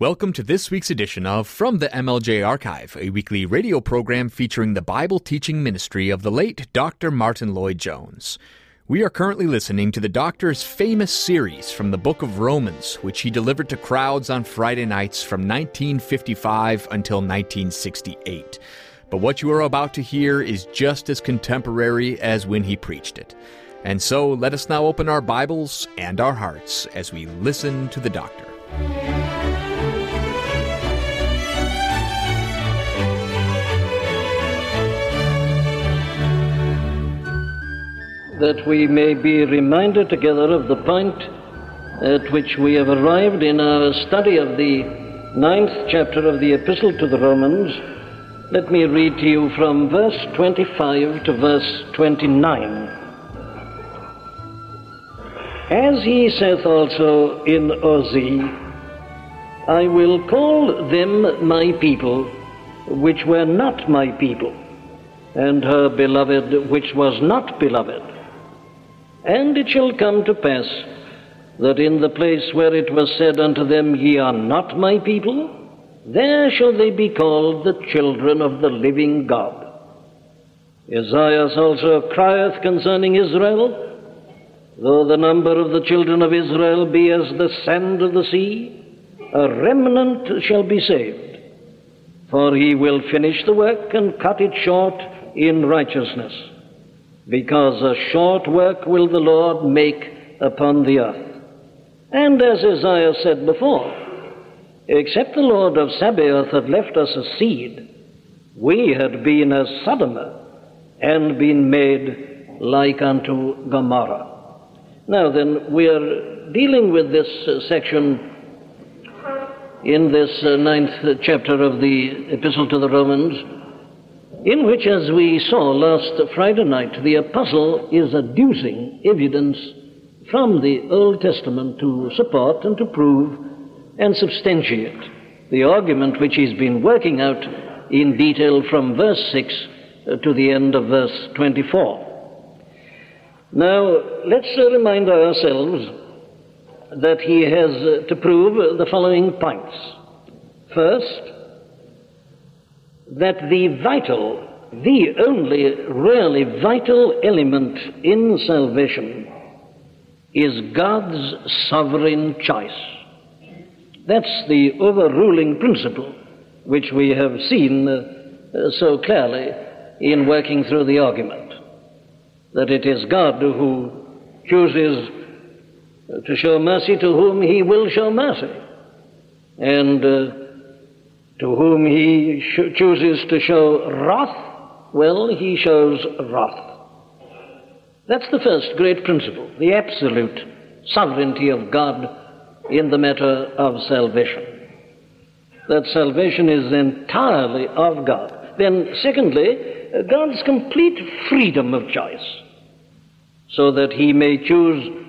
Welcome to this week's edition of From the MLJ Archive, a weekly radio program featuring the Bible teaching ministry of the late Dr. Martyn Lloyd-Jones. We are currently listening to the Doctor's famous series from the book of Romans, which he delivered to crowds on Friday nights from 1955 until 1968. But what you are about to hear is just as contemporary as when he preached it. And so let us now open our Bibles and our hearts as we listen to the Doctor. That we may be reminded together of the point at which we have arrived in our study of the ninth chapter of the Epistle to the Romans. Let me read to you from verse 25 to verse 29. As he saith also in Osee, I will call them my people, which were not my people, and her beloved, which was not beloved. And it shall come to pass that in the place where it was said unto them, Ye are not my people, there shall they be called the children of the living God. Isaiah also crieth concerning Israel, Though the number of the children of Israel be as the sand of the sea, a remnant shall be saved. For he will finish the work and cut it short in righteousness because a short work will the Lord make upon the earth. And as Isaiah said before, except the Lord of Sabaoth had left us a seed, we had been as Sodom and been made like unto Gomorrah. Now then, we are dealing with this uh, section in this uh, ninth chapter of the Epistle to the Romans in which, as we saw last Friday night, the apostle is adducing evidence from the Old Testament to support and to prove and substantiate the argument which he's been working out in detail from verse 6 uh, to the end of verse 24. Now, let's uh, remind ourselves that he has uh, to prove the following points. First, that the vital, the only really vital element in salvation is God's sovereign choice. That's the overruling principle which we have seen uh, so clearly in working through the argument. That it is God who chooses to show mercy to whom he will show mercy. And uh, to whom he chooses to show wrath, well, he shows wrath. That's the first great principle, the absolute sovereignty of God in the matter of salvation. That salvation is entirely of God. Then, secondly, God's complete freedom of choice, so that he may choose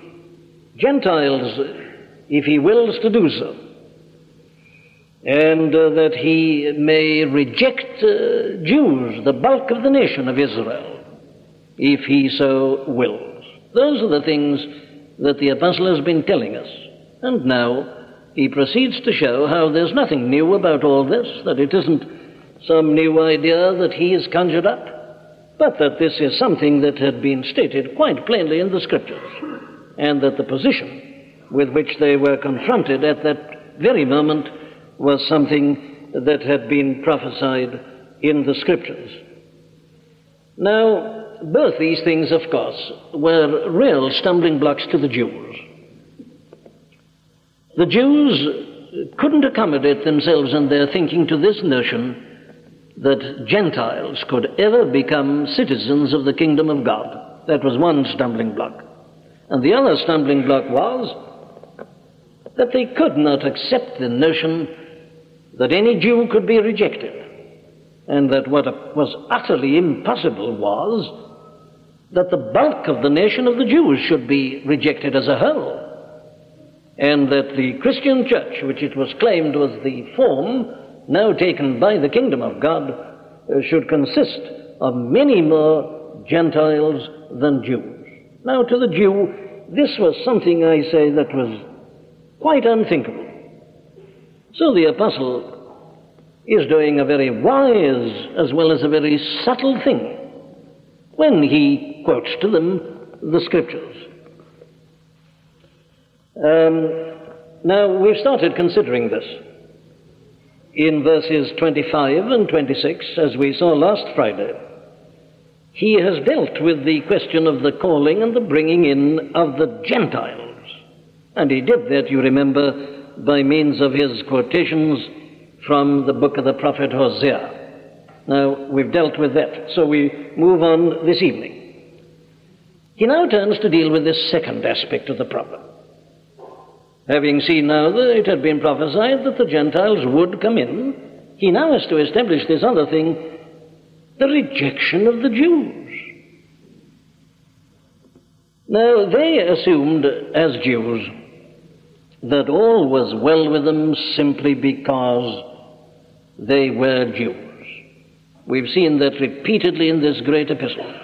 Gentiles if he wills to do so and uh, that he may reject uh, Jews, the bulk of the nation of Israel, if he so wills. Those are the things that the apostle has been telling us. And now he proceeds to show how there's nothing new about all this, that it isn't some new idea that he has conjured up, but that this is something that had been stated quite plainly in the scriptures, and that the position with which they were confronted at that very moment was something that had been prophesied in the scriptures. Now, both these things, of course, were real stumbling blocks to the Jews. The Jews couldn't accommodate themselves in their thinking to this notion that Gentiles could ever become citizens of the kingdom of God. That was one stumbling block. And the other stumbling block was that they could not accept the notion that any Jew could be rejected, and that what was utterly impossible was that the bulk of the nation of the Jews should be rejected as a whole, and that the Christian church, which it was claimed was the form now taken by the kingdom of God, uh, should consist of many more Gentiles than Jews. Now, to the Jew, this was something, I say, that was quite unthinkable. So the apostle is doing a very wise as well as a very subtle thing when he quotes to them the scriptures. Um, now, we've started considering this in verses 25 and 26, as we saw last Friday. He has dealt with the question of the calling and the bringing in of the Gentiles. And he did that, you remember, by means of his quotations from the book of the prophet Hosea. Now, we've dealt with that, so we move on this evening. He now turns to deal with this second aspect of the problem. Having seen now that it had been prophesied that the Gentiles would come in, he now has to establish this other thing the rejection of the Jews. Now, they assumed as Jews that all was well with them simply because they were Jews. We've seen that repeatedly in this great epistle.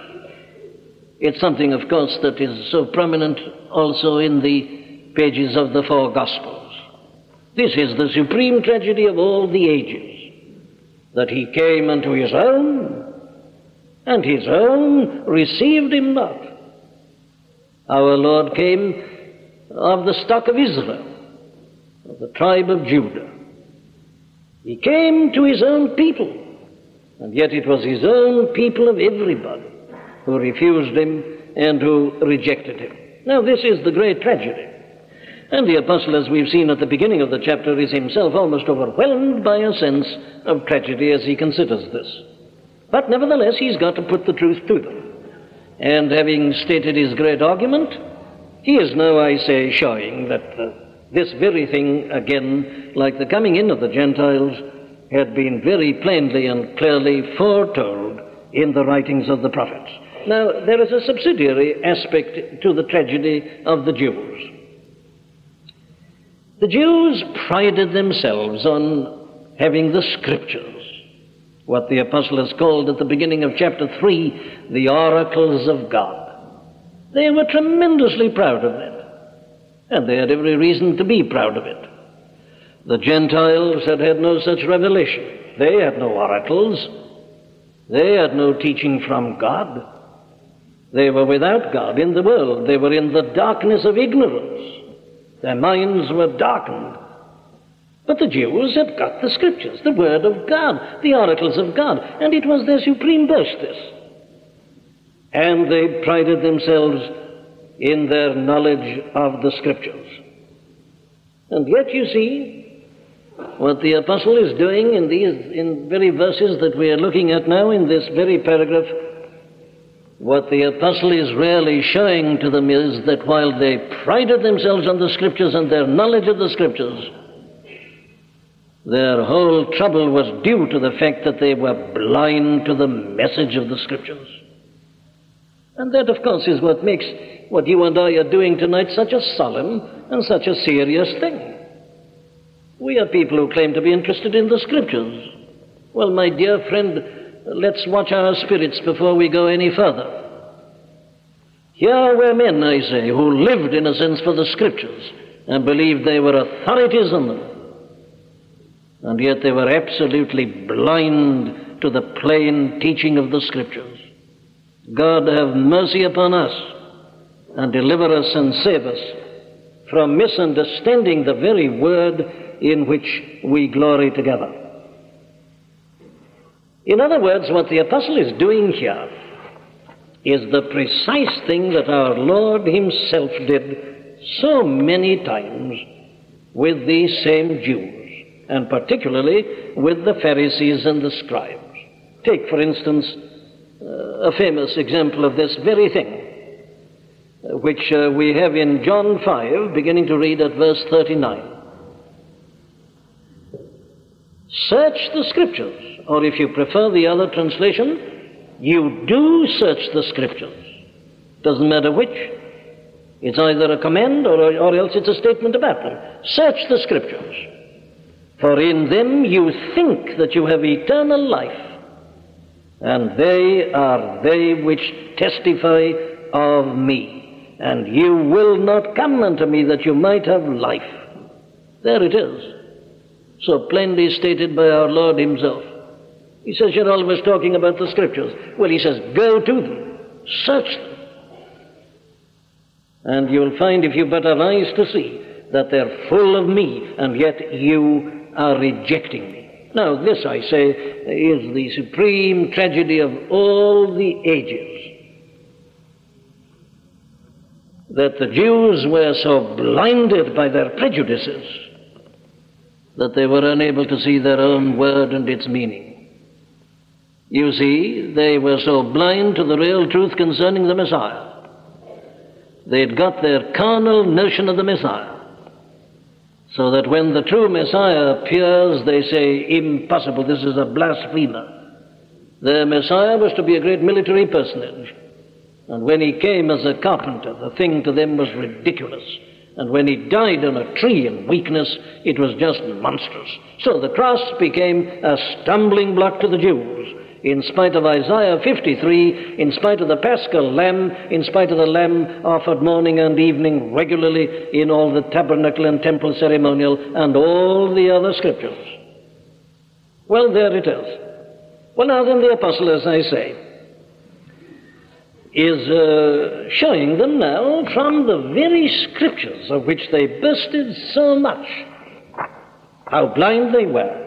It's something, of course, that is so prominent also in the pages of the four Gospels. This is the supreme tragedy of all the ages that he came unto his own, and his own received him not. Our Lord came of the stock of Israel, of the tribe of Judah. He came to his own people, and yet it was his own people of everybody who refused him and who rejected him. Now, this is the great tragedy. And the apostle, as we've seen at the beginning of the chapter, is himself almost overwhelmed by a sense of tragedy as he considers this. But nevertheless, he's got to put the truth to them. And having stated his great argument, he is now, I say, showing that uh, this very thing, again, like the coming in of the Gentiles, had been very plainly and clearly foretold in the writings of the prophets. Now, there is a subsidiary aspect to the tragedy of the Jews. The Jews prided themselves on having the scriptures, what the apostle has called at the beginning of chapter 3 the oracles of God. They were tremendously proud of that. And they had every reason to be proud of it. The Gentiles had had no such revelation. They had no oracles. They had no teaching from God. They were without God in the world. They were in the darkness of ignorance. Their minds were darkened. But the Jews had got the scriptures, the word of God, the oracles of God, and it was their supreme boast, this. And they prided themselves in their knowledge of the Scriptures. And yet, you see, what the apostle is doing in these in very verses that we are looking at now in this very paragraph, what the apostle is really showing to them is that while they prided themselves on the Scriptures and their knowledge of the Scriptures, their whole trouble was due to the fact that they were blind to the message of the Scriptures. And that, of course, is what makes what you and I are doing tonight such a solemn and such a serious thing. We are people who claim to be interested in the Scriptures. Well, my dear friend, let's watch our spirits before we go any further. Here were men, I say, who lived, in a sense, for the Scriptures and believed they were authorities on them. And yet they were absolutely blind to the plain teaching of the Scriptures. God have mercy upon us and deliver us and save us from misunderstanding the very word in which we glory together. In other words, what the apostle is doing here is the precise thing that our Lord Himself did so many times with these same Jews, and particularly with the Pharisees and the scribes. Take, for instance, a famous example of this very thing which uh, we have in John 5, beginning to read at verse 39. Search the scriptures, or if you prefer the other translation, you do search the scriptures. Doesn't matter which. It's either a command or, or else it's a statement about them. Search the scriptures, for in them you think that you have eternal life, and they are they which testify of me and you will not come unto me that you might have life. There it is. so plainly stated by our Lord Himself. He says, You're always talking about the Scriptures. Well, He says, Go to them, search them. And you'll find, if you but have eyes to see, that they're full of me, and yet you are rejecting me. Now, this, I say, is the supreme tragedy of all the ages. That the Jews were so blinded by their prejudices that they were unable to see their own word and its meaning. You see, they were so blind to the real truth concerning the Messiah. They'd got their carnal notion of the Messiah. So that when the true Messiah appears, they say, impossible, this is a blasphemer. Their Messiah was to be a great military personage. And when he came as a carpenter, the thing to them was ridiculous. And when he died on a tree in weakness, it was just monstrous. So the cross became a stumbling block to the Jews. In spite of Isaiah 53, in spite of the paschal lamb, in spite of the lamb offered morning and evening regularly in all the tabernacle and temple ceremonial and all the other scriptures. Well, there it is. Well, now then, the apostle, as I say, is uh, showing them now from the very scriptures of which they boasted so much how blind they were,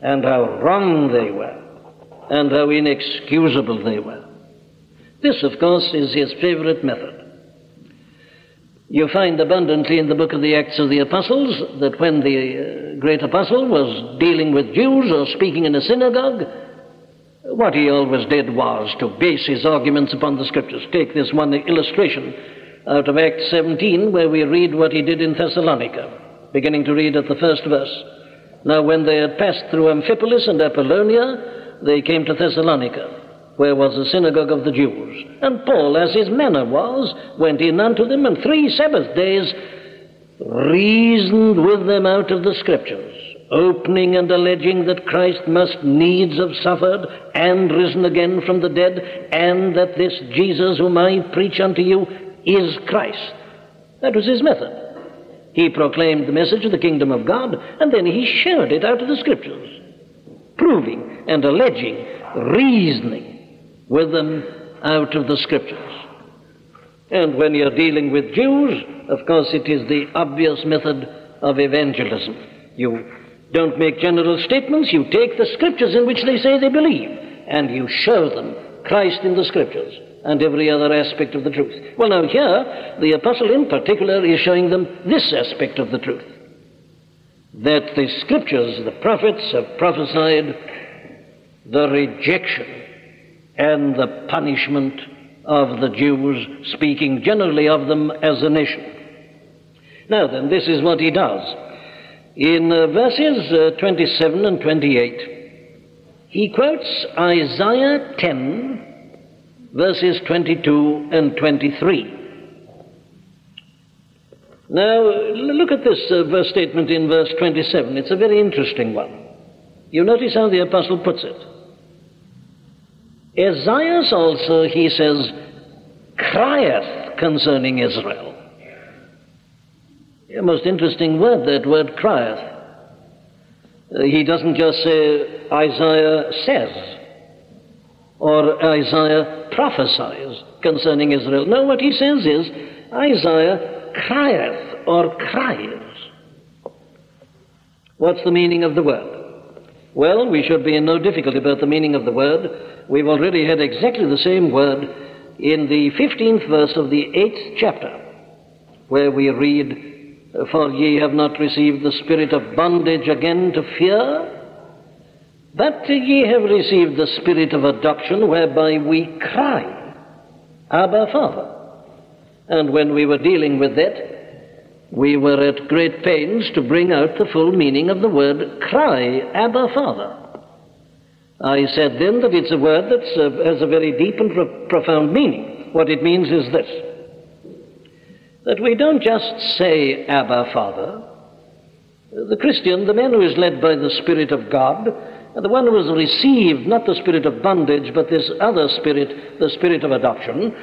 and how wrong they were, and how inexcusable they were. This, of course, is his favorite method. You find abundantly in the book of the Acts of the Apostles that when the uh, great apostle was dealing with Jews or speaking in a synagogue, what he always did was to base his arguments upon the scriptures. Take this one illustration out of Acts 17, where we read what he did in Thessalonica, beginning to read at the first verse. Now, when they had passed through Amphipolis and Apollonia, they came to Thessalonica, where was the synagogue of the Jews. And Paul, as his manner was, went in unto them, and three Sabbath days reasoned with them out of the scriptures opening and alleging that Christ must needs have suffered and risen again from the dead, and that this Jesus whom I preach unto you is Christ. That was his method. He proclaimed the message of the kingdom of God, and then he shared it out of the scriptures, proving and alleging, reasoning with them out of the scriptures. And when you're dealing with Jews, of course, it is the obvious method of evangelism. You don't make general statements. You take the scriptures in which they say they believe, and you show them Christ in the scriptures and every other aspect of the truth. Well, now here, the apostle in particular is showing them this aspect of the truth that the scriptures, the prophets have prophesied the rejection and the punishment of the Jews, speaking generally of them as a nation. Now then, this is what he does. In uh, verses uh, 27 and 28, he quotes Isaiah 10, verses 22 and 23. Now, look at this uh, verse statement in verse 27. It's a very interesting one. You notice how the apostle puts it. Esaias also, he says, crieth concerning Israel. A most interesting word, that word crieth. Uh, he doesn't just say Isaiah says or Isaiah prophesies concerning Israel. No, what he says is Isaiah crieth or cries. What's the meaning of the word? Well, we should be in no difficulty about the meaning of the word. We've already had exactly the same word in the 15th verse of the 8th chapter, where we read, for ye have not received the spirit of bondage again to fear, but ye have received the spirit of adoption, whereby we cry, Abba, Father. And when we were dealing with that, we were at great pains to bring out the full meaning of the word cry, Abba, Father. I said then that it's a word that has a very deep and pro- profound meaning. What it means is this that we don't just say, Abba, Father. The Christian, the man who is led by the Spirit of God, the one who has received not the spirit of bondage, but this other spirit, the spirit of adoption,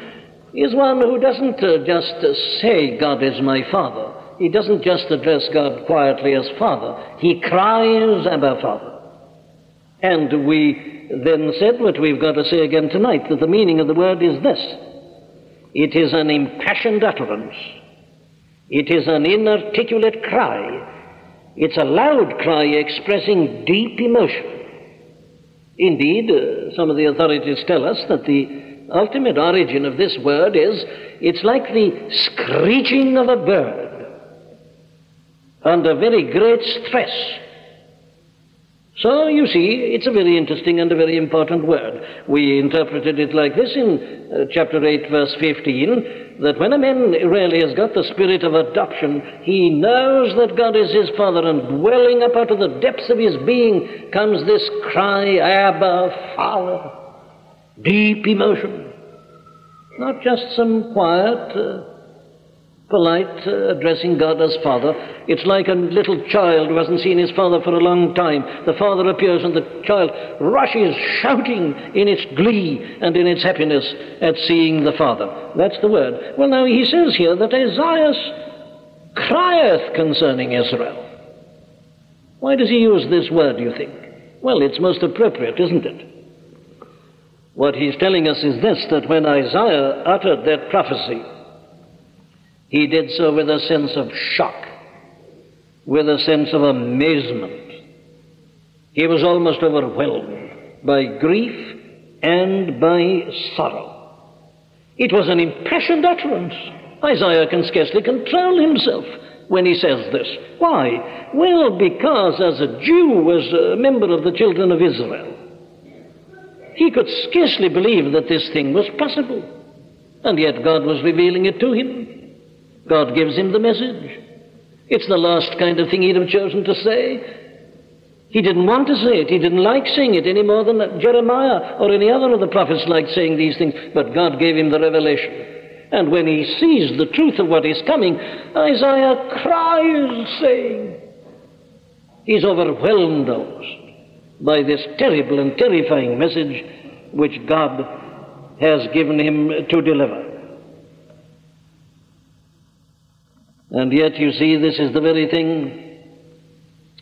is one who doesn't uh, just uh, say, God is my Father. he doesn't just address God quietly as Father, he cries, Abba, Father. And we then said what we've got to say again tonight that the meaning of the word is this it is an impassioned utterance, it is an inarticulate cry, it's a loud cry expressing deep emotion. Indeed, uh, some of the authorities tell us that the ultimate origin of this word is it's like the screeching of a bird under very great stress. So, you see, it's a very interesting and a very important word. We interpreted it like this in uh, chapter 8, verse 15 that when a man really has got the spirit of adoption, he knows that God is his Father, and dwelling up out of the depths of his being comes this cry, Abba, Father. Deep emotion. Not just some quiet, uh, polite uh, addressing God as Father. It's like a little child who hasn't seen his father for a long time. The father appears and the child rushes shouting in its glee and in its happiness at seeing the father. That's the word. Well, now he says here that Isaiah crieth concerning Israel. Why does he use this word, do you think? Well, it's most appropriate, isn't it? What he's telling us is this that when Isaiah uttered that prophecy, he did so with a sense of shock, with a sense of amazement. He was almost overwhelmed by grief and by sorrow. It was an impassioned utterance. Isaiah can scarcely control himself when he says this. Why? Well, because as a Jew, as a member of the children of Israel, he could scarcely believe that this thing was possible. And yet God was revealing it to him. God gives him the message. It's the last kind of thing he'd have chosen to say. He didn't want to say it. He didn't like saying it any more than Jeremiah or any other of the prophets liked saying these things. But God gave him the revelation. And when he sees the truth of what is coming, Isaiah cries, saying, He's overwhelmed almost by this terrible and terrifying message which God has given him to deliver. And yet, you see, this is the very thing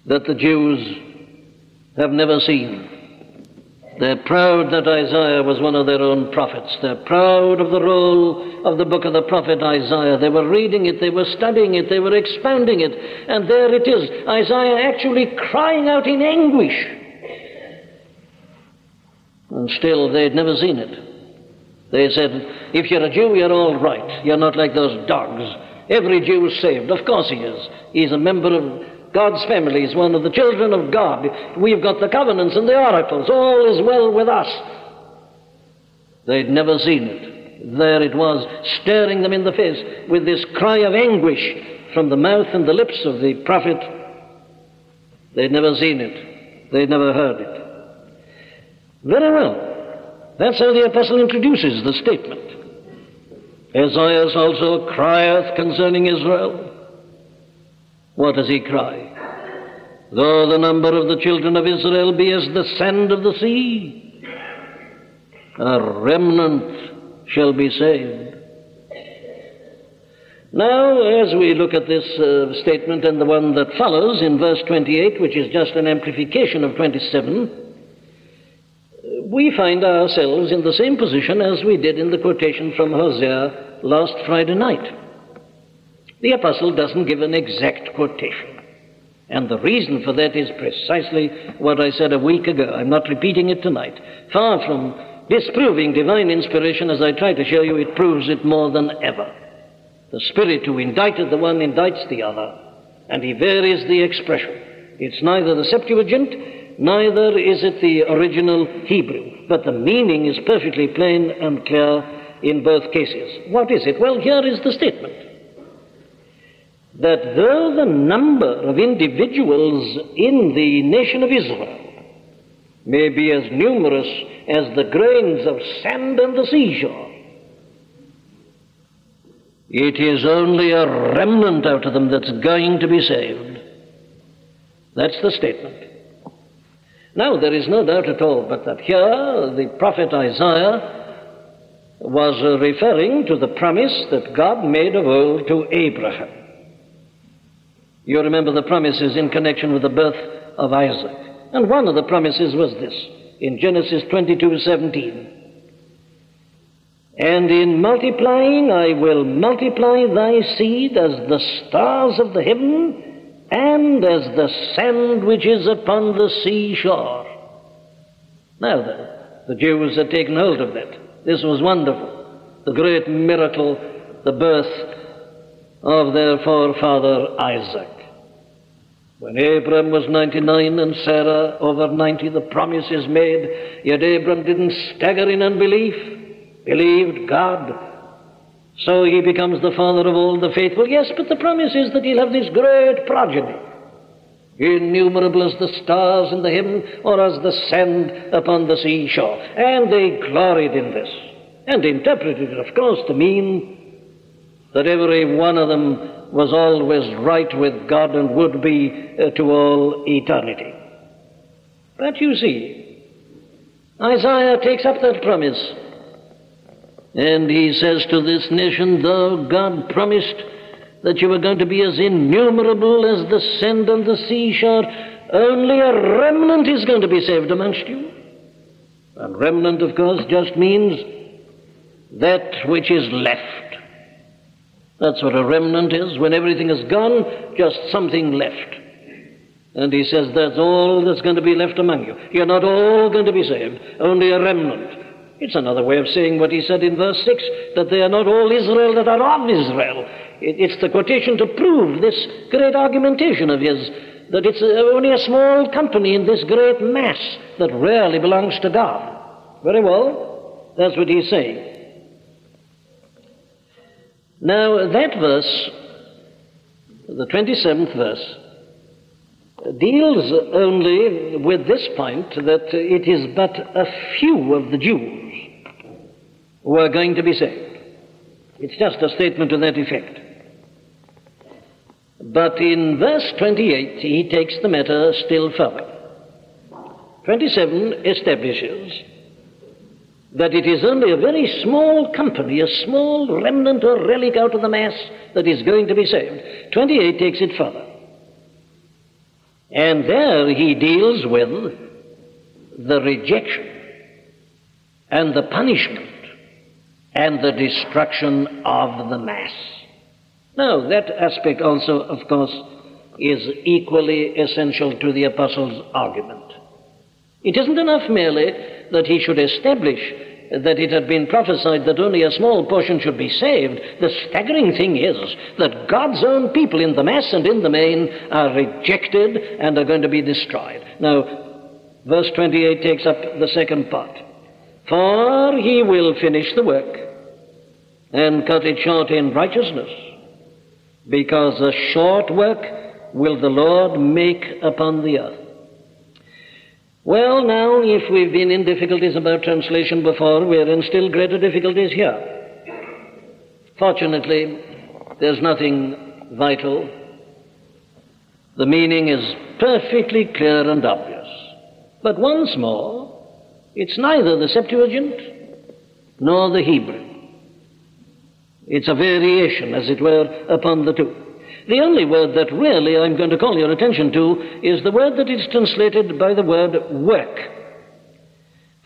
that the Jews have never seen. They're proud that Isaiah was one of their own prophets. They're proud of the role of the book of the prophet Isaiah. They were reading it, they were studying it, they were expounding it, and there it is Isaiah actually crying out in anguish. And still, they'd never seen it. They said, if you're a Jew, you're all right. You're not like those dogs Every Jew is saved. Of course he is. He's a member of God's family. He's one of the children of God. We've got the covenants and the oracles. All is well with us. They'd never seen it. There it was, staring them in the face with this cry of anguish from the mouth and the lips of the prophet. They'd never seen it. They'd never heard it. Very well. That's how the apostle introduces the statement. Isaiah also crieth concerning Israel. What does he cry? Though the number of the children of Israel be as the sand of the sea, a remnant shall be saved. Now, as we look at this uh, statement and the one that follows in verse 28, which is just an amplification of 27, we find ourselves in the same position as we did in the quotation from Hosea last Friday night. The apostle doesn't give an exact quotation. And the reason for that is precisely what I said a week ago. I'm not repeating it tonight. Far from disproving divine inspiration, as I try to show you, it proves it more than ever. The Spirit who indited the one indites the other, and he varies the expression. It's neither the Septuagint, neither is it the original Hebrew, but the meaning is perfectly plain and clear in both cases. What is it? Well, here is the statement that though the number of individuals in the nation of Israel may be as numerous as the grains of sand on the seashore, it is only a remnant out of them that's going to be saved. That's the statement. Now, there is no doubt at all but that here the prophet Isaiah was uh, referring to the promise that God made of old to Abraham. You remember the promises in connection with the birth of Isaac. And one of the promises was this in Genesis 22 17. And in multiplying, I will multiply thy seed as the stars of the heaven and as the sand which is upon the seashore. Now then, the Jews had taken hold of that. This was wonderful. The great miracle, the birth of their forefather Isaac. When Abram was 99 and Sarah over 90, the promise is made, yet Abram didn't stagger in unbelief, believed God. So he becomes the father of all the faithful. Yes, but the promise is that he'll have this great progeny, innumerable as the stars in the heaven or as the sand upon the seashore. And they gloried in this and interpreted it, of course, to mean that every one of them was always right with God and would be uh, to all eternity. But you see, Isaiah takes up that promise. And he says to this nation, Though God promised that you were going to be as innumerable as the sand on the seashore, only a remnant is going to be saved amongst you. And remnant, of course, just means that which is left. That's what a remnant is. When everything is gone, just something left. And he says that's all that's going to be left among you. You're not all going to be saved, only a remnant. It's another way of saying what he said in verse 6 that they are not all Israel that are of Israel. It's the quotation to prove this great argumentation of his that it's uh, only a small company in this great mass that rarely belongs to God. Very well, that's what he's saying. Now, that verse, the 27th verse, deals only with this point that it is but a few of the Jews who are going to be saved. It's just a statement to that effect. But in verse 28, he takes the matter still further. 27 establishes that it is only a very small company, a small remnant or relic out of the mass that is going to be saved. 28 takes it further. And there he deals with the rejection and the punishment and the destruction of the mass. Now, that aspect also, of course, is equally essential to the Apostle's argument. It isn't enough merely that he should establish that it had been prophesied that only a small portion should be saved. The staggering thing is that God's own people in the mass and in the main are rejected and are going to be destroyed. Now, verse 28 takes up the second part. For he will finish the work and cut it short in righteousness, because a short work will the Lord make upon the earth. Well, now, if we've been in difficulties about translation before, we're in still greater difficulties here. Fortunately, there's nothing vital. The meaning is perfectly clear and obvious. But once more, it's neither the Septuagint nor the Hebrew. It's a variation, as it were, upon the two. The only word that really I'm going to call your attention to is the word that is translated by the word work.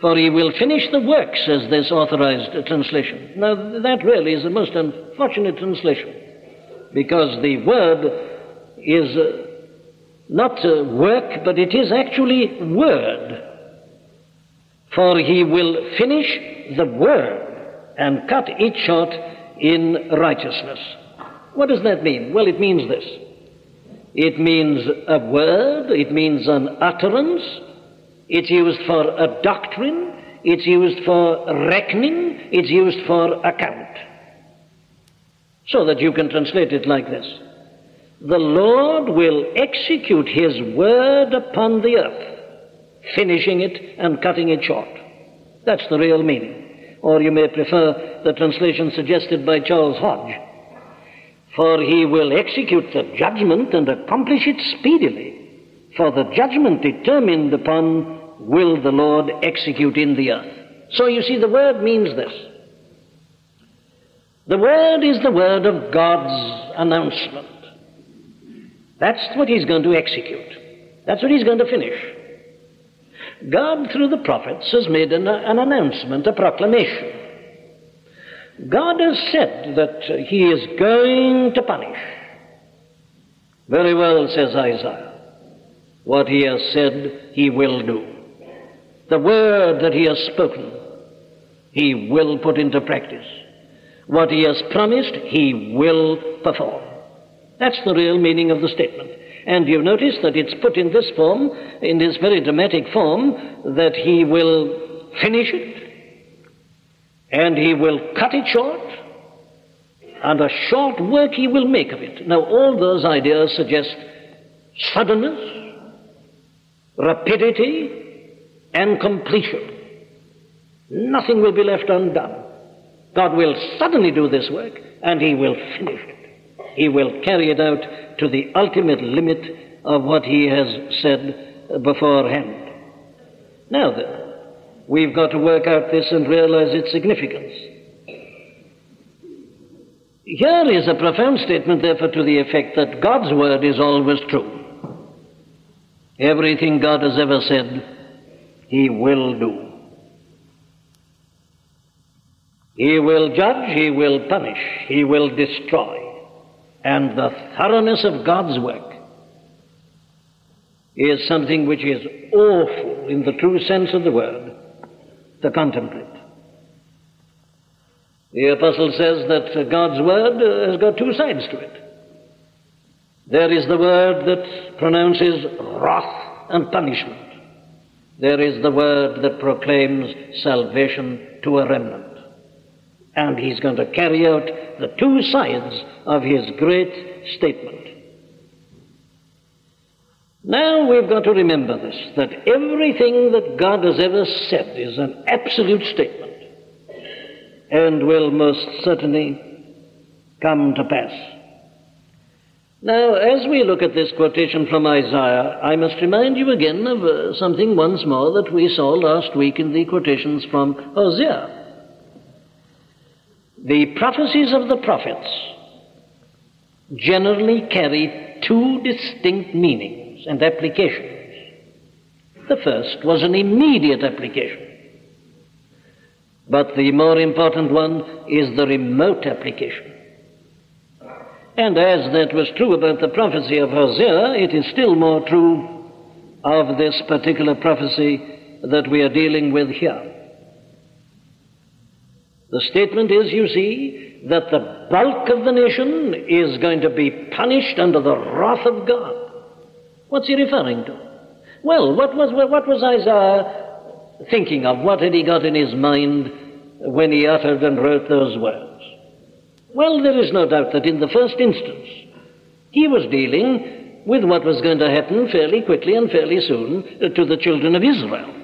For he will finish the work, says this authorized translation. Now, that really is a most unfortunate translation, because the word is uh, not uh, work, but it is actually word. For he will finish the word and cut it short in righteousness. What does that mean? Well, it means this. It means a word, it means an utterance, it's used for a doctrine, it's used for reckoning, it's used for account. So that you can translate it like this The Lord will execute His word upon the earth, finishing it and cutting it short. That's the real meaning. Or you may prefer the translation suggested by Charles Hodge for he will execute the judgment and accomplish it speedily. For the judgment determined upon will the Lord execute in the earth. So you see, the word means this. The word is the word of God's announcement. That's what he's going to execute. That's what he's going to finish. God, through the prophets, has made an, an announcement, a proclamation. God has said that he is going to punish. Very well, says Isaiah. What he has said, he will do. The word that he has spoken, he will put into practice. What he has promised, he will perform. That's the real meaning of the statement. And you notice that it's put in this form, in this very dramatic form, that he will finish it, and he will cut it short, and a short work he will make of it. Now, all those ideas suggest suddenness, rapidity, and completion. Nothing will be left undone. God will suddenly do this work, and he will finish it. He will carry it out to the ultimate limit of what he has said beforehand. Now then, we've got to work out this and realize its significance. Here is a profound statement, therefore, to the effect that God's word is always true. Everything God has ever said, He will do. He will judge, He will punish, He will destroy. And the thoroughness of God's work is something which is awful in the true sense of the word to contemplate. The apostle says that God's word uh, has got two sides to it. There is the word that pronounces wrath and punishment. There is the word that proclaims salvation to a remnant. And he's going to carry out the two sides of his great statement. Now we've got to remember this that everything that God has ever said is an absolute statement and will most certainly come to pass. Now, as we look at this quotation from Isaiah, I must remind you again of uh, something once more that we saw last week in the quotations from Hosea. The prophecies of the prophets generally carry two distinct meanings and applications. The first was an immediate application. But the more important one is the remote application. And as that was true about the prophecy of Hosea, it is still more true of this particular prophecy that we are dealing with here. The statement is, you see, that the bulk of the nation is going to be punished under the wrath of God. What's he referring to? Well, what was, what was Isaiah thinking of? What had he got in his mind when he uttered and wrote those words? Well, there is no doubt that in the first instance, he was dealing with what was going to happen fairly quickly and fairly soon to the children of Israel.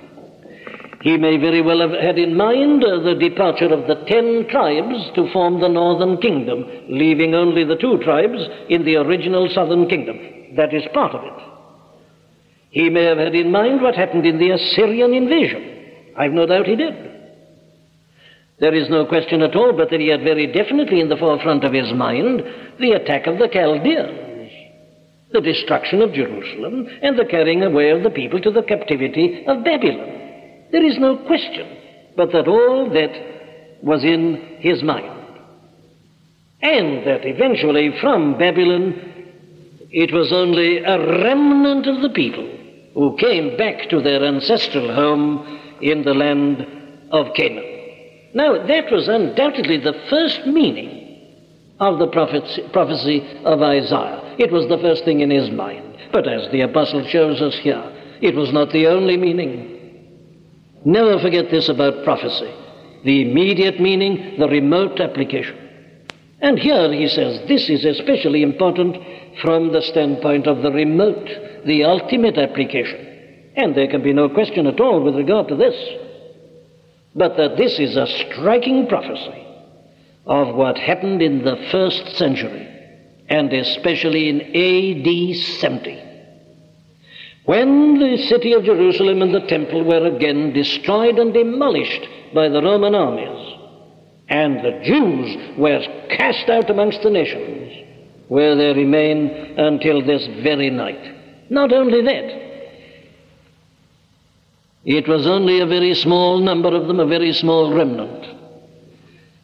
He may very well have had in mind uh, the departure of the ten tribes to form the northern kingdom, leaving only the two tribes in the original southern kingdom. That is part of it. He may have had in mind what happened in the Assyrian invasion. I've no doubt he did. There is no question at all but that he had very definitely in the forefront of his mind the attack of the Chaldeans, the destruction of Jerusalem, and the carrying away of the people to the captivity of Babylon. There is no question but that all that was in his mind. And that eventually from Babylon it was only a remnant of the people who came back to their ancestral home in the land of Canaan. Now, that was undoubtedly the first meaning of the prophecy of Isaiah. It was the first thing in his mind. But as the apostle shows us here, it was not the only meaning. Never forget this about prophecy the immediate meaning, the remote application. And here he says this is especially important from the standpoint of the remote, the ultimate application. And there can be no question at all with regard to this, but that this is a striking prophecy of what happened in the first century, and especially in AD 70. When the city of Jerusalem and the temple were again destroyed and demolished by the Roman armies, and the Jews were cast out amongst the nations, where they remain until this very night. Not only that, it was only a very small number of them, a very small remnant,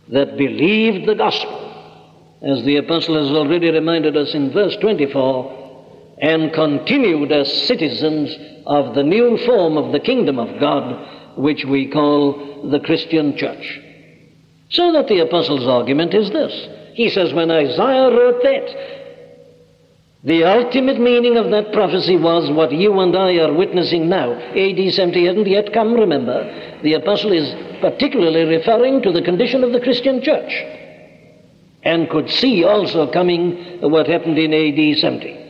that believed the gospel, as the apostle has already reminded us in verse 24, and continued as citizens of the new form of the kingdom of God, which we call the Christian church. So that the apostle's argument is this. He says, when Isaiah wrote that, the ultimate meaning of that prophecy was what you and I are witnessing now. AD 70 hadn't yet come, remember. The apostle is particularly referring to the condition of the Christian church and could see also coming what happened in AD 70.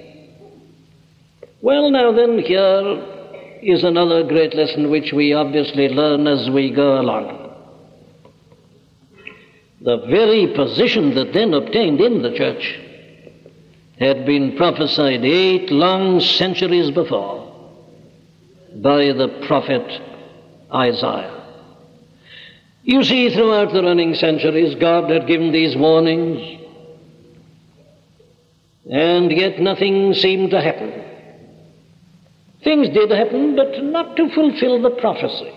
Well, now then, here is another great lesson which we obviously learn as we go along. The very position that then obtained in the church had been prophesied eight long centuries before by the prophet Isaiah. You see, throughout the running centuries, God had given these warnings, and yet nothing seemed to happen. Things did happen, but not to fulfill the prophecy.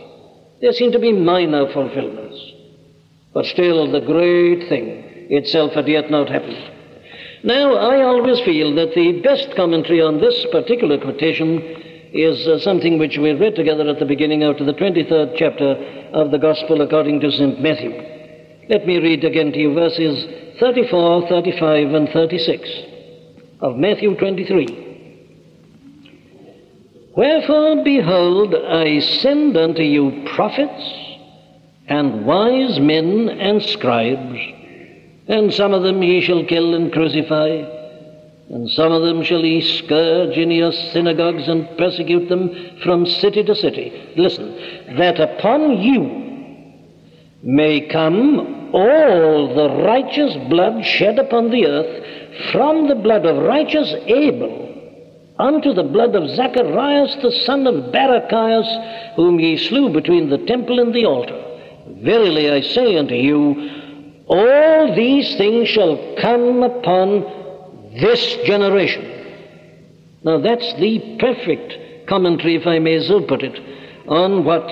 There seemed to be minor fulfillments. But still, the great thing itself had yet not happened. Now, I always feel that the best commentary on this particular quotation is uh, something which we read together at the beginning out of the 23rd chapter of the Gospel according to St. Matthew. Let me read again to you verses 34, 35, and 36 of Matthew 23. Wherefore, behold, I send unto you prophets and wise men and scribes and some of them ye shall kill and crucify, and some of them shall ye scourge in your synagogues and persecute them from city to city. Listen, that upon you may come all the righteous blood shed upon the earth, from the blood of righteous Abel unto the blood of Zacharias the son of Barachias, whom ye slew between the temple and the altar. Verily I say unto you, all these things shall come upon this generation. Now that's the perfect commentary, if I may so put it, on what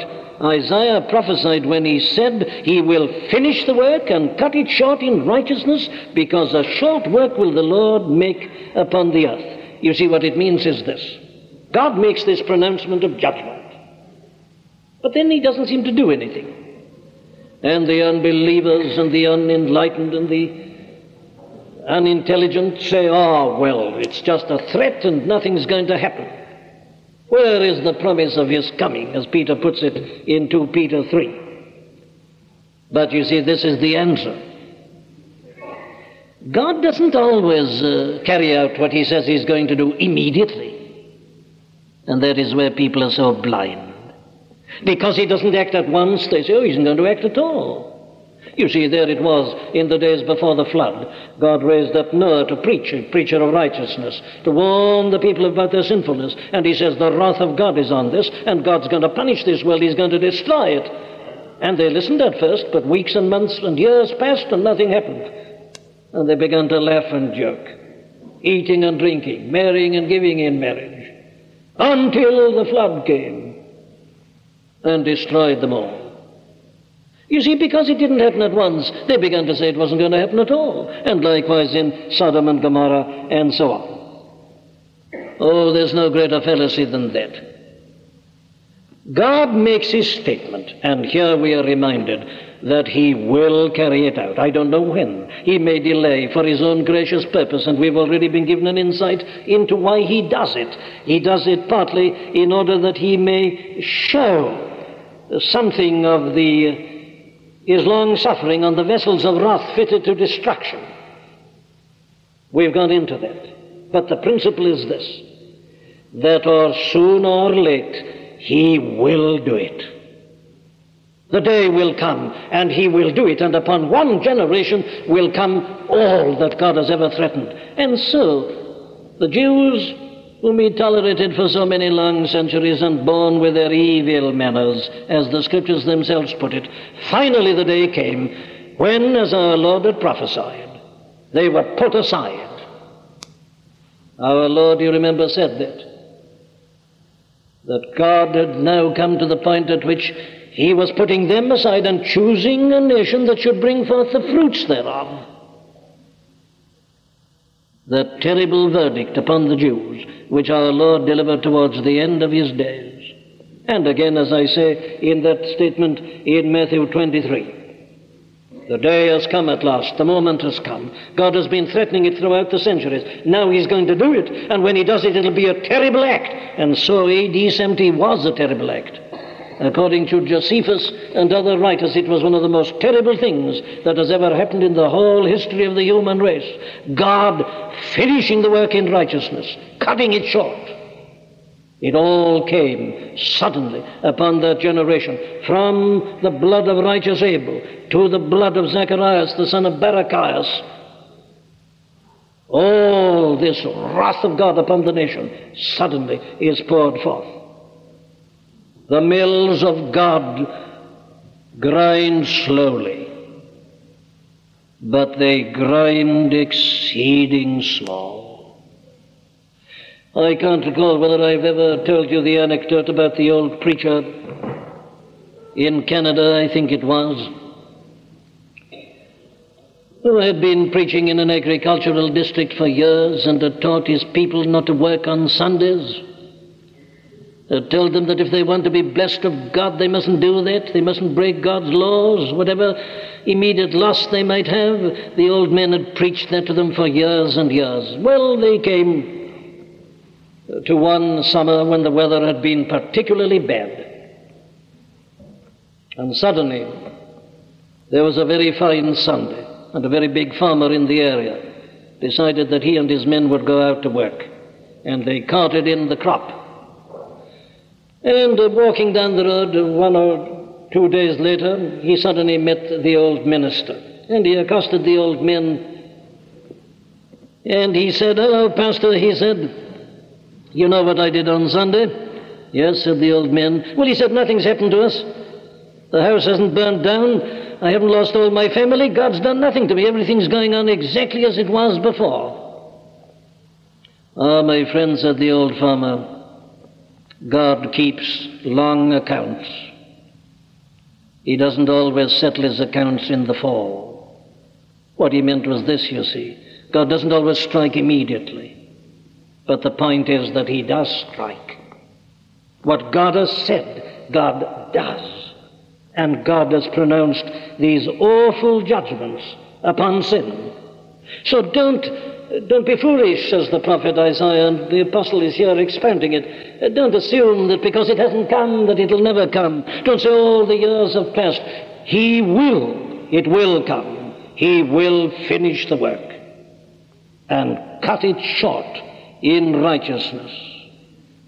Isaiah prophesied when he said he will finish the work and cut it short in righteousness because a short work will the Lord make upon the earth. You see, what it means is this God makes this pronouncement of judgment, but then he doesn't seem to do anything and the unbelievers and the unenlightened and the unintelligent say, oh, well, it's just a threat and nothing's going to happen. Where is the promise of his coming, as Peter puts it in 2 Peter 3? But you see, this is the answer. God doesn't always uh, carry out what he says he's going to do immediately. And that is where people are so blind. Because he doesn't act at once, they say, oh, he isn't going to act at all. You see, there it was in the days before the flood. God raised up Noah to preach, a preacher of righteousness, to warn the people about their sinfulness. And he says, the wrath of God is on this, and God's going to punish this world, he's going to destroy it. And they listened at first, but weeks and months and years passed, and nothing happened. And they began to laugh and joke, eating and drinking, marrying and giving in marriage, until the flood came and destroyed them all. You see, because it didn't happen at once, they began to say it wasn't going to happen at all. And likewise in Sodom and Gomorrah and so on. Oh, there's no greater fallacy than that. God makes his statement, and here we are reminded that he will carry it out. I don't know when. He may delay for his own gracious purpose, and we've already been given an insight into why he does it. He does it partly in order that he may show something of the his long suffering on the vessels of wrath fitted to destruction. We've gone into that. But the principle is this that or soon or late, he will do it. The day will come, and he will do it, and upon one generation will come all that God has ever threatened. And so, the Jews whom he tolerated for so many long centuries and borne with their evil manners, as the scriptures themselves put it. Finally, the day came when, as our Lord had prophesied, they were put aside Our Lord, you remember, said that. That God had now come to the point at which he was putting them aside and choosing a nation that should bring forth the fruits thereof. The terrible verdict upon the Jews, which our Lord delivered towards the end of his days. And again, as I say in that statement in Matthew 23. The day has come at last. The moment has come. God has been threatening it throughout the centuries. Now He's going to do it. And when He does it, it'll be a terrible act. And so AD 70 was a terrible act. According to Josephus and other writers, it was one of the most terrible things that has ever happened in the whole history of the human race. God finishing the work in righteousness, cutting it short. It all came suddenly upon that generation, from the blood of righteous Abel to the blood of Zacharias, the son of Barachias. All this wrath of God upon the nation suddenly is poured forth. The mills of God grind slowly, but they grind exceeding small. I can't recall whether I've ever told you the anecdote about the old preacher in Canada, I think it was, who had been preaching in an agricultural district for years and had taught his people not to work on Sundays Had told them that if they want to be blessed of God, they mustn't do that. They mustn't break God's laws, whatever immediate loss they might have. The old men had preached that to them for years and years. Well, they came to one summer when the weather had been particularly bad. And suddenly, there was a very fine Sunday, and a very big farmer in the area decided that he and his men would go out to work. And they carted in the crop and uh, walking down the road one or two days later, he suddenly met the old minister. And he accosted the old men. And he said, Hello, Pastor. He said, You know what I did on Sunday? Yes, said the old man. Well, he said, Nothing's happened to us. The house hasn't burned down. I haven't lost all my family. God's done nothing to me. Everything's going on exactly as it was before. Ah, my friend, said the old farmer, God keeps long accounts. He doesn't always settle his accounts in the fall. What he meant was this, you see. God doesn't always strike immediately. But the point is that he does strike. What God has said, God does. And God has pronounced these awful judgments upon sin. So don't don't be foolish, says the prophet Isaiah, and the apostle is here expounding it. Don't assume that because it hasn't come, that it'll never come. Don't say all the years have passed. He will. It will come. He will finish the work and cut it short in righteousness.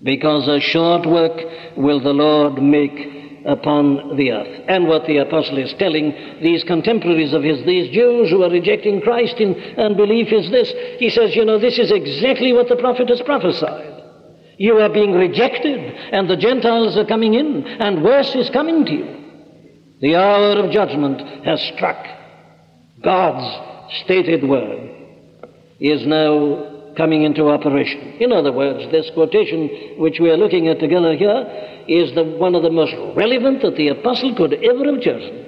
Because a short work will the Lord make upon the earth. And what the apostle is telling these contemporaries of his, these Jews who are rejecting Christ in unbelief, is this. He says, you know, this is exactly what the prophet has prophesied. You are being rejected, and the Gentiles are coming in, and worse is coming to you. The hour of judgment has struck. God's stated word is now coming into operation. In other words, this quotation which we are looking at together here is the, one of the most relevant that the apostle could ever have chosen.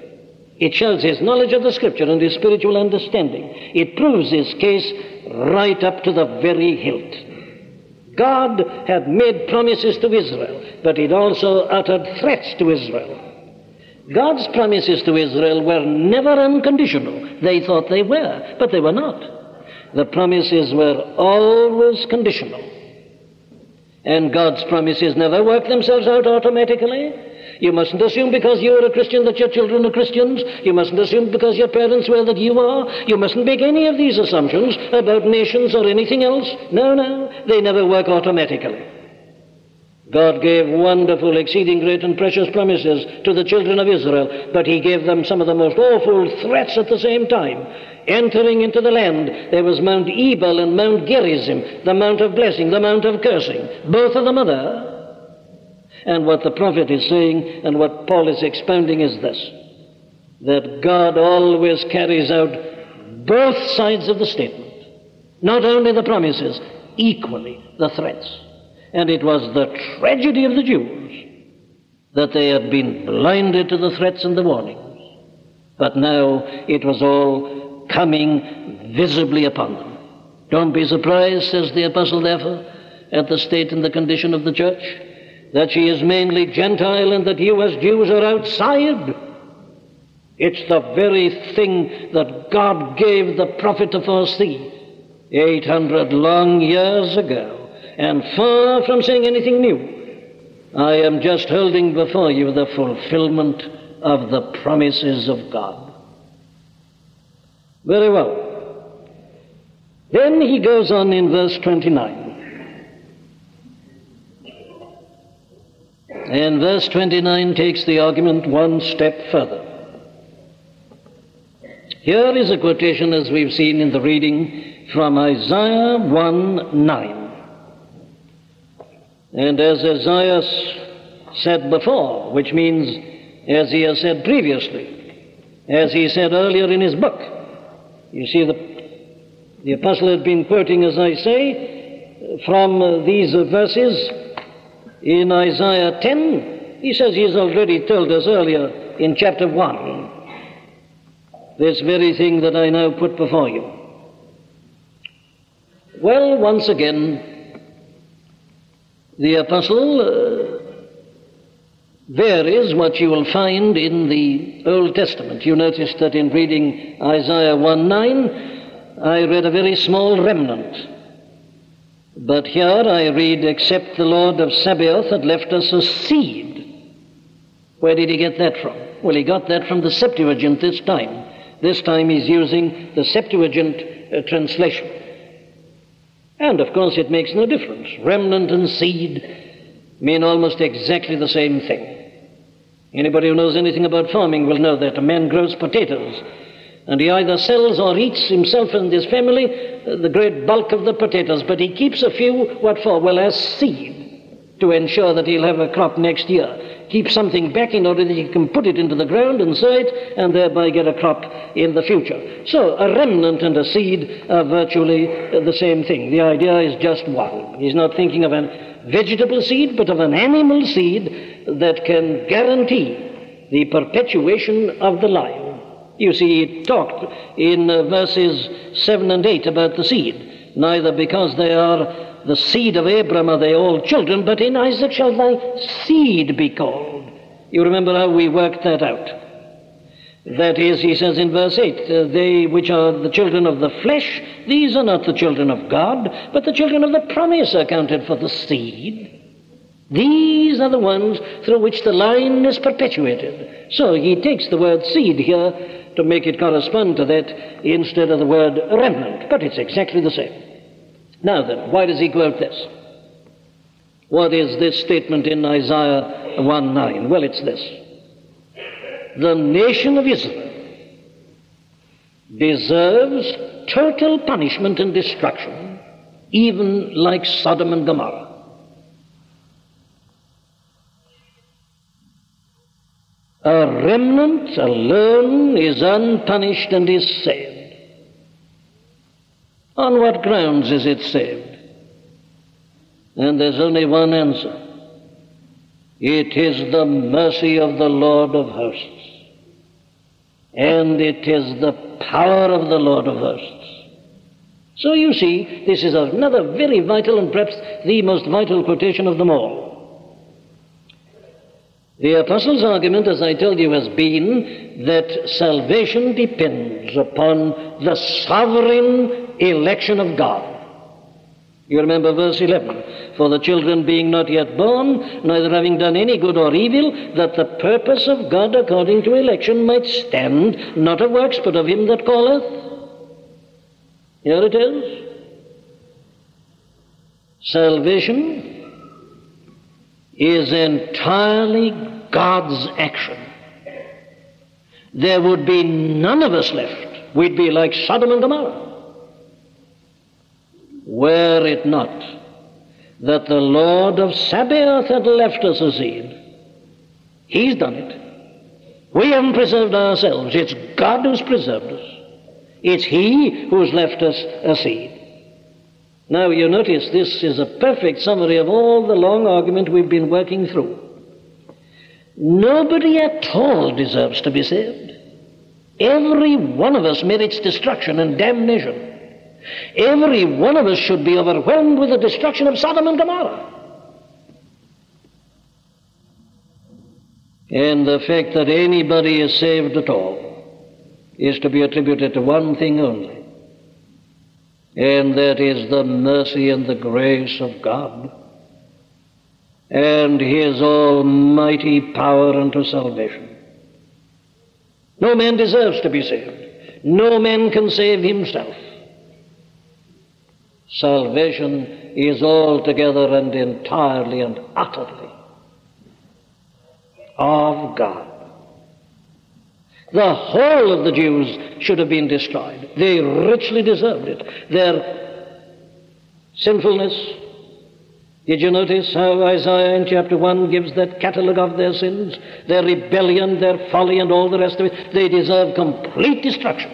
It shows his knowledge of the scripture and his spiritual understanding. It proves his case right up to the very hilt. God had made promises to Israel, but he'd also uttered threats to Israel. God's promises to Israel were never unconditional. They thought they were, but they were not. The promises were always conditional. And God's promises never work themselves out automatically. You mustn't assume because you're a Christian that your children are Christians. You mustn't assume because your parents were that you are. You mustn't make any of these assumptions about nations or anything else. No, no, they never work automatically. God gave wonderful, exceeding great and precious promises to the children of Israel, but He gave them some of the most awful threats at the same time entering into the land, there was Mount Ebal and Mount Gerizim, the Mount of blessing, the Mount of cursing. Both of them are there. And what the prophet is saying and what Paul is expounding is this that God always carries out both sides of the statement. Not only the promises, equally the threats. And it was the tragedy of the Jews that they had been blinded to the threats and the warnings. But now it was all coming visibly upon them. Don't be surprised, says the apostle, therefore, at the state and the condition of the church, that she is mainly Gentile and that you as Jews are outside. It's the very thing that God gave the prophet to foresee 800 long years ago, and far from saying anything new. I am just holding before you the fulfillment of the promises of God. Very well. Then he goes on in verse 29. And verse 29 takes the argument one step further. Here is a quotation, as we've seen in the reading, from Isaiah 1 9. And as Isaiah said before, which means as he has said previously, as he said earlier in his book, you see, the, the apostle had been quoting, as I say, from uh, these uh, verses in Isaiah 10. He says he has already told us earlier in chapter 1 this very thing that I now put before you. Well, once again, the apostle uh, varies what you will find in the Old Testament. You notice that in reading Isaiah 1 9, I read a very small remnant. But here I read, except the Lord of Sabaoth had left us a seed. Where did he get that from? Well, he got that from the Septuagint this time. This time he's using the Septuagint uh, translation. And of course, it makes no difference. Remnant and seed mean almost exactly the same thing. Anybody who knows anything about farming will know that a man grows potatoes, and he either sells or eats himself and his family uh, the great bulk of the potatoes, but he keeps a few, what for? Well, as seed to ensure that he'll have a crop next year keep something back in order that he can put it into the ground and sow it and thereby get a crop in the future. So a remnant and a seed are virtually the same thing. The idea is just one. He's not thinking of a vegetable seed, but of an animal seed that can guarantee the perpetuation of the line. You see, he talked in uh, verses 7 and 8 about the seed, neither because they are the seed of Abram are they all children, but in Isaac shall thy seed be called. You remember how we worked that out. That is, he says in verse 8, uh, they which are the children of the flesh, these are not the children of God, but the children of the promise are counted for the seed. These are the ones through which the line is perpetuated. So he takes the word seed here to make it correspond to that instead of the word remnant, but it's exactly the same. Now then, why does he quote this? What is this statement in Isaiah 1 9? Well, it's this. The nation of Israel deserves total punishment and destruction, even like Sodom and Gomorrah. A remnant alone is unpunished and is saved. On what grounds is it saved? And there's only one answer. It is the mercy of the Lord of hosts. And it is the power of the Lord of hosts. So you see, this is another very vital and perhaps the most vital quotation of them all. The Apostle's argument, as I told you, has been that salvation depends upon the sovereign election of God. You remember verse 11. For the children being not yet born, neither having done any good or evil, that the purpose of God according to election might stand, not of works, but of him that calleth. Here it is. Salvation is entirely God's action. There would be none of us left. We'd be like Sodom and Gomorrah. Were it not that the Lord of Sabaoth had left us a seed, He's done it. We haven't preserved ourselves. It's God who's preserved us. It's He who's left us a seed. Now, you notice this is a perfect summary of all the long argument we've been working through. Nobody at all deserves to be saved. Every one of us merits destruction and damnation. Every one of us should be overwhelmed with the destruction of Sodom and Gomorrah. And the fact that anybody is saved at all is to be attributed to one thing only, and that is the mercy and the grace of God and His almighty power unto salvation. No man deserves to be saved. No man can save himself. Salvation is altogether and entirely and utterly of God. The whole of the Jews should have been destroyed. They richly deserved it. Their sinfulness. Did you notice how Isaiah in chapter 1 gives that catalogue of their sins? Their rebellion, their folly, and all the rest of it. They deserve complete destruction.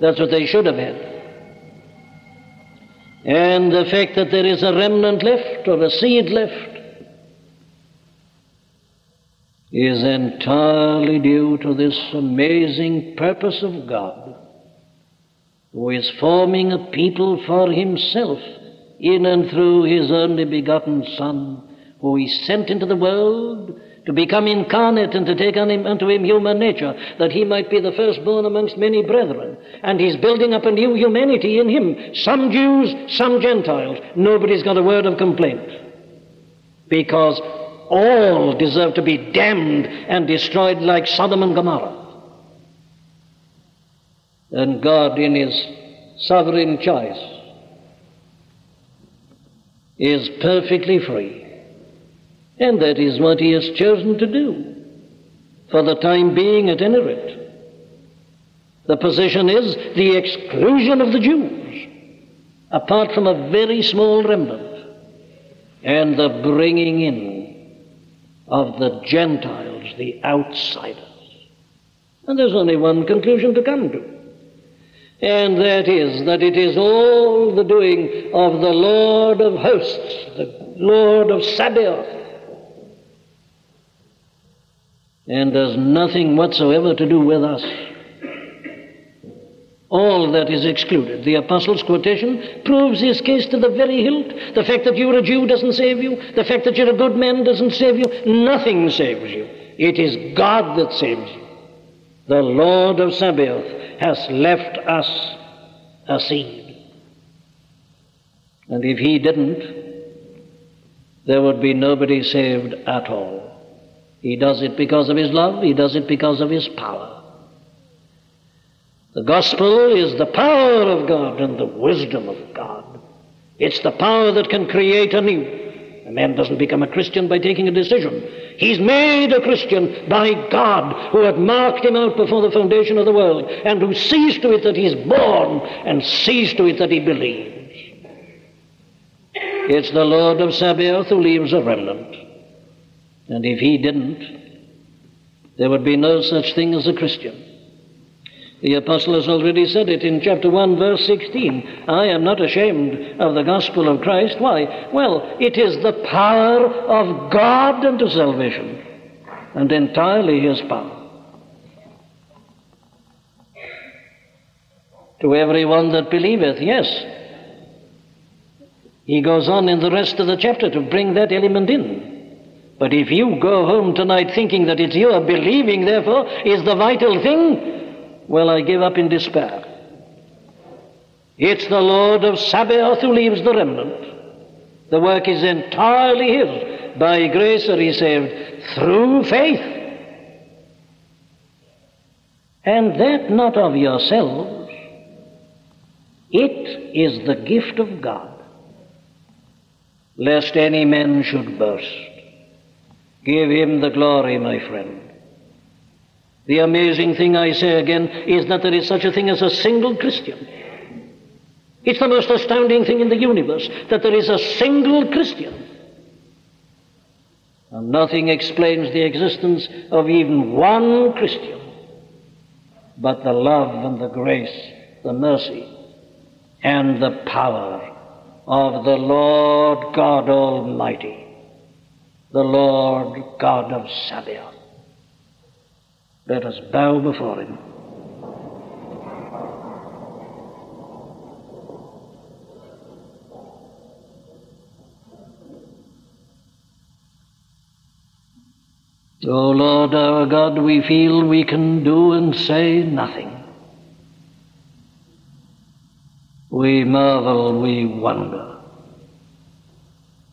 That's what they should have had. And the fact that there is a remnant left or a seed left is entirely due to this amazing purpose of God, who is forming a people for himself in and through his only begotten Son, who he sent into the world to become incarnate and to take on him, unto him human nature, that he might be the firstborn amongst many brethren. And he's building up a new humanity in him. Some Jews, some Gentiles. Nobody's got a word of complaint. Because all deserve to be damned and destroyed like Sodom and Gomorrah. And God, in His sovereign choice, is perfectly free. And that is what He has chosen to do, for the time being at any rate. The position is the exclusion of the Jews, apart from a very small remnant, and the bringing in of the Gentiles, the outsiders. And there's only one conclusion to come to. And that is that it is all the doing of the Lord of hosts, the Lord of Sabaoth, and has nothing whatsoever to do with us. All that is excluded. The Apostle's quotation proves his case to the very hilt. The fact that you're a Jew doesn't save you. The fact that you're a good man doesn't save you. Nothing saves you. It is God that saves you. The Lord of Sabaoth has left us a seed. And if he didn't, there would be nobody saved at all. He does it because of his love, he does it because of his power. The gospel is the power of God and the wisdom of God. It's the power that can create anew. A man doesn't become a Christian by taking a decision. He's made a Christian by God, who had marked him out before the foundation of the world, and who sees to it that he's born and sees to it that he believes. It's the Lord of Sabaoth who leaves a remnant. And if he didn't, there would be no such thing as a Christian. The apostle has already said it in chapter 1, verse 16. I am not ashamed of the gospel of Christ. Why? Well, it is the power of God unto salvation, and entirely his power. To every one that believeth, yes. He goes on in the rest of the chapter to bring that element in. But if you go home tonight thinking that it's your believing, therefore, is the vital thing, well, I give up in despair. It's the Lord of Sabaoth who leaves the remnant. The work is entirely His. By grace are ye saved through faith. And that not of yourselves. It is the gift of God, lest any man should boast. Give him the glory, my friend. The amazing thing, I say again, is that there is such a thing as a single Christian. It's the most astounding thing in the universe that there is a single Christian. And nothing explains the existence of even one Christian but the love and the grace, the mercy, and the power of the Lord God Almighty, the Lord God of Sabaoth. Let us bow before him. O Lord our God, we feel we can do and say nothing. We marvel, we wonder.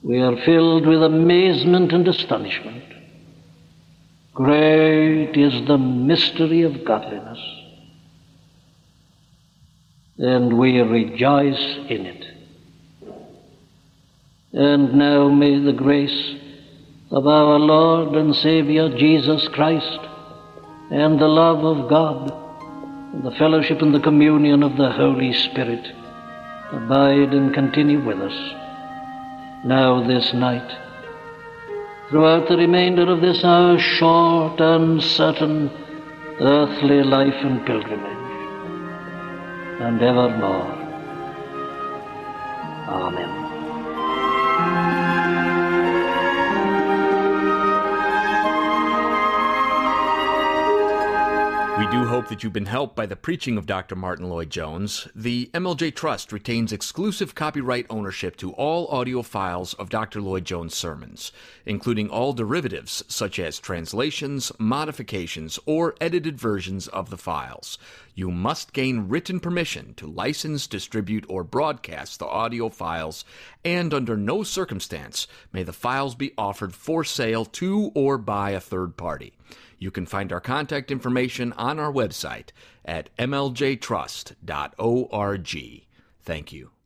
We are filled with amazement and astonishment. Great is the mystery of godliness, and we rejoice in it. And now may the grace of our Lord and Saviour Jesus Christ, and the love of God, and the fellowship and the communion of the Holy Spirit abide and continue with us, now this night, throughout the remainder of this our short, uncertain, earthly life and pilgrimage, and evermore. Amen. Do hope that you've been helped by the preaching of Dr. Martyn Lloyd-Jones. The MLJ Trust retains exclusive copyright ownership to all audio files of Dr. Lloyd-Jones' sermons, including all derivatives such as translations, modifications, or edited versions of the files. You must gain written permission to license, distribute, or broadcast the audio files, and under no circumstance may the files be offered for sale to or by a third party. You can find our contact information on our website at mljtrust.org. Thank you.